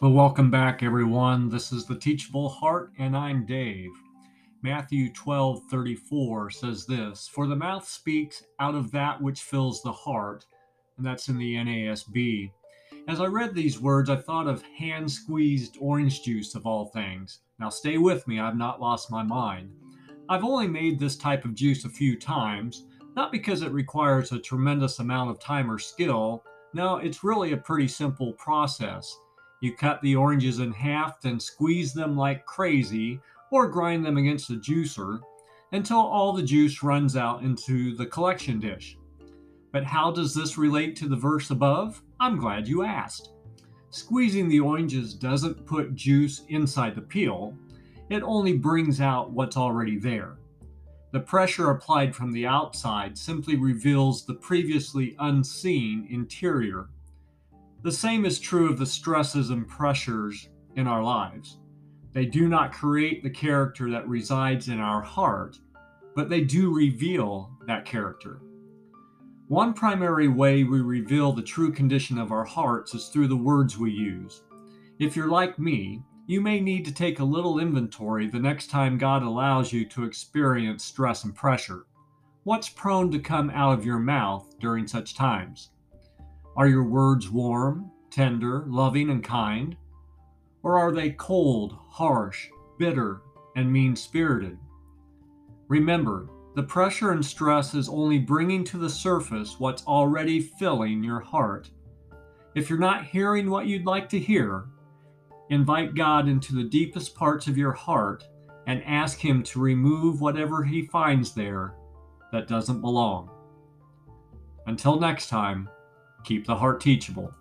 Well, welcome back, everyone. This is the Teachable Heart, and I'm Dave. Matthew 12 34 says this For the mouth speaks out of that which fills the heart, and that's in the NASB. As I read these words, I thought of hand squeezed orange juice of all things. Now, stay with me, I've not lost my mind. I've only made this type of juice a few times, not because it requires a tremendous amount of time or skill. No, it's really a pretty simple process. You cut the oranges in half, then squeeze them like crazy, or grind them against a juicer until all the juice runs out into the collection dish. But how does this relate to the verse above? I'm glad you asked. Squeezing the oranges doesn't put juice inside the peel, it only brings out what's already there. The pressure applied from the outside simply reveals the previously unseen interior the same is true of the stresses and pressures in our lives. They do not create the character that resides in our heart, but they do reveal that character. One primary way we reveal the true condition of our hearts is through the words we use. If you're like me, you may need to take a little inventory the next time God allows you to experience stress and pressure. What's prone to come out of your mouth during such times? Are your words warm, tender, loving, and kind? Or are they cold, harsh, bitter, and mean spirited? Remember, the pressure and stress is only bringing to the surface what's already filling your heart. If you're not hearing what you'd like to hear, invite God into the deepest parts of your heart and ask Him to remove whatever He finds there that doesn't belong. Until next time, Keep the heart teachable.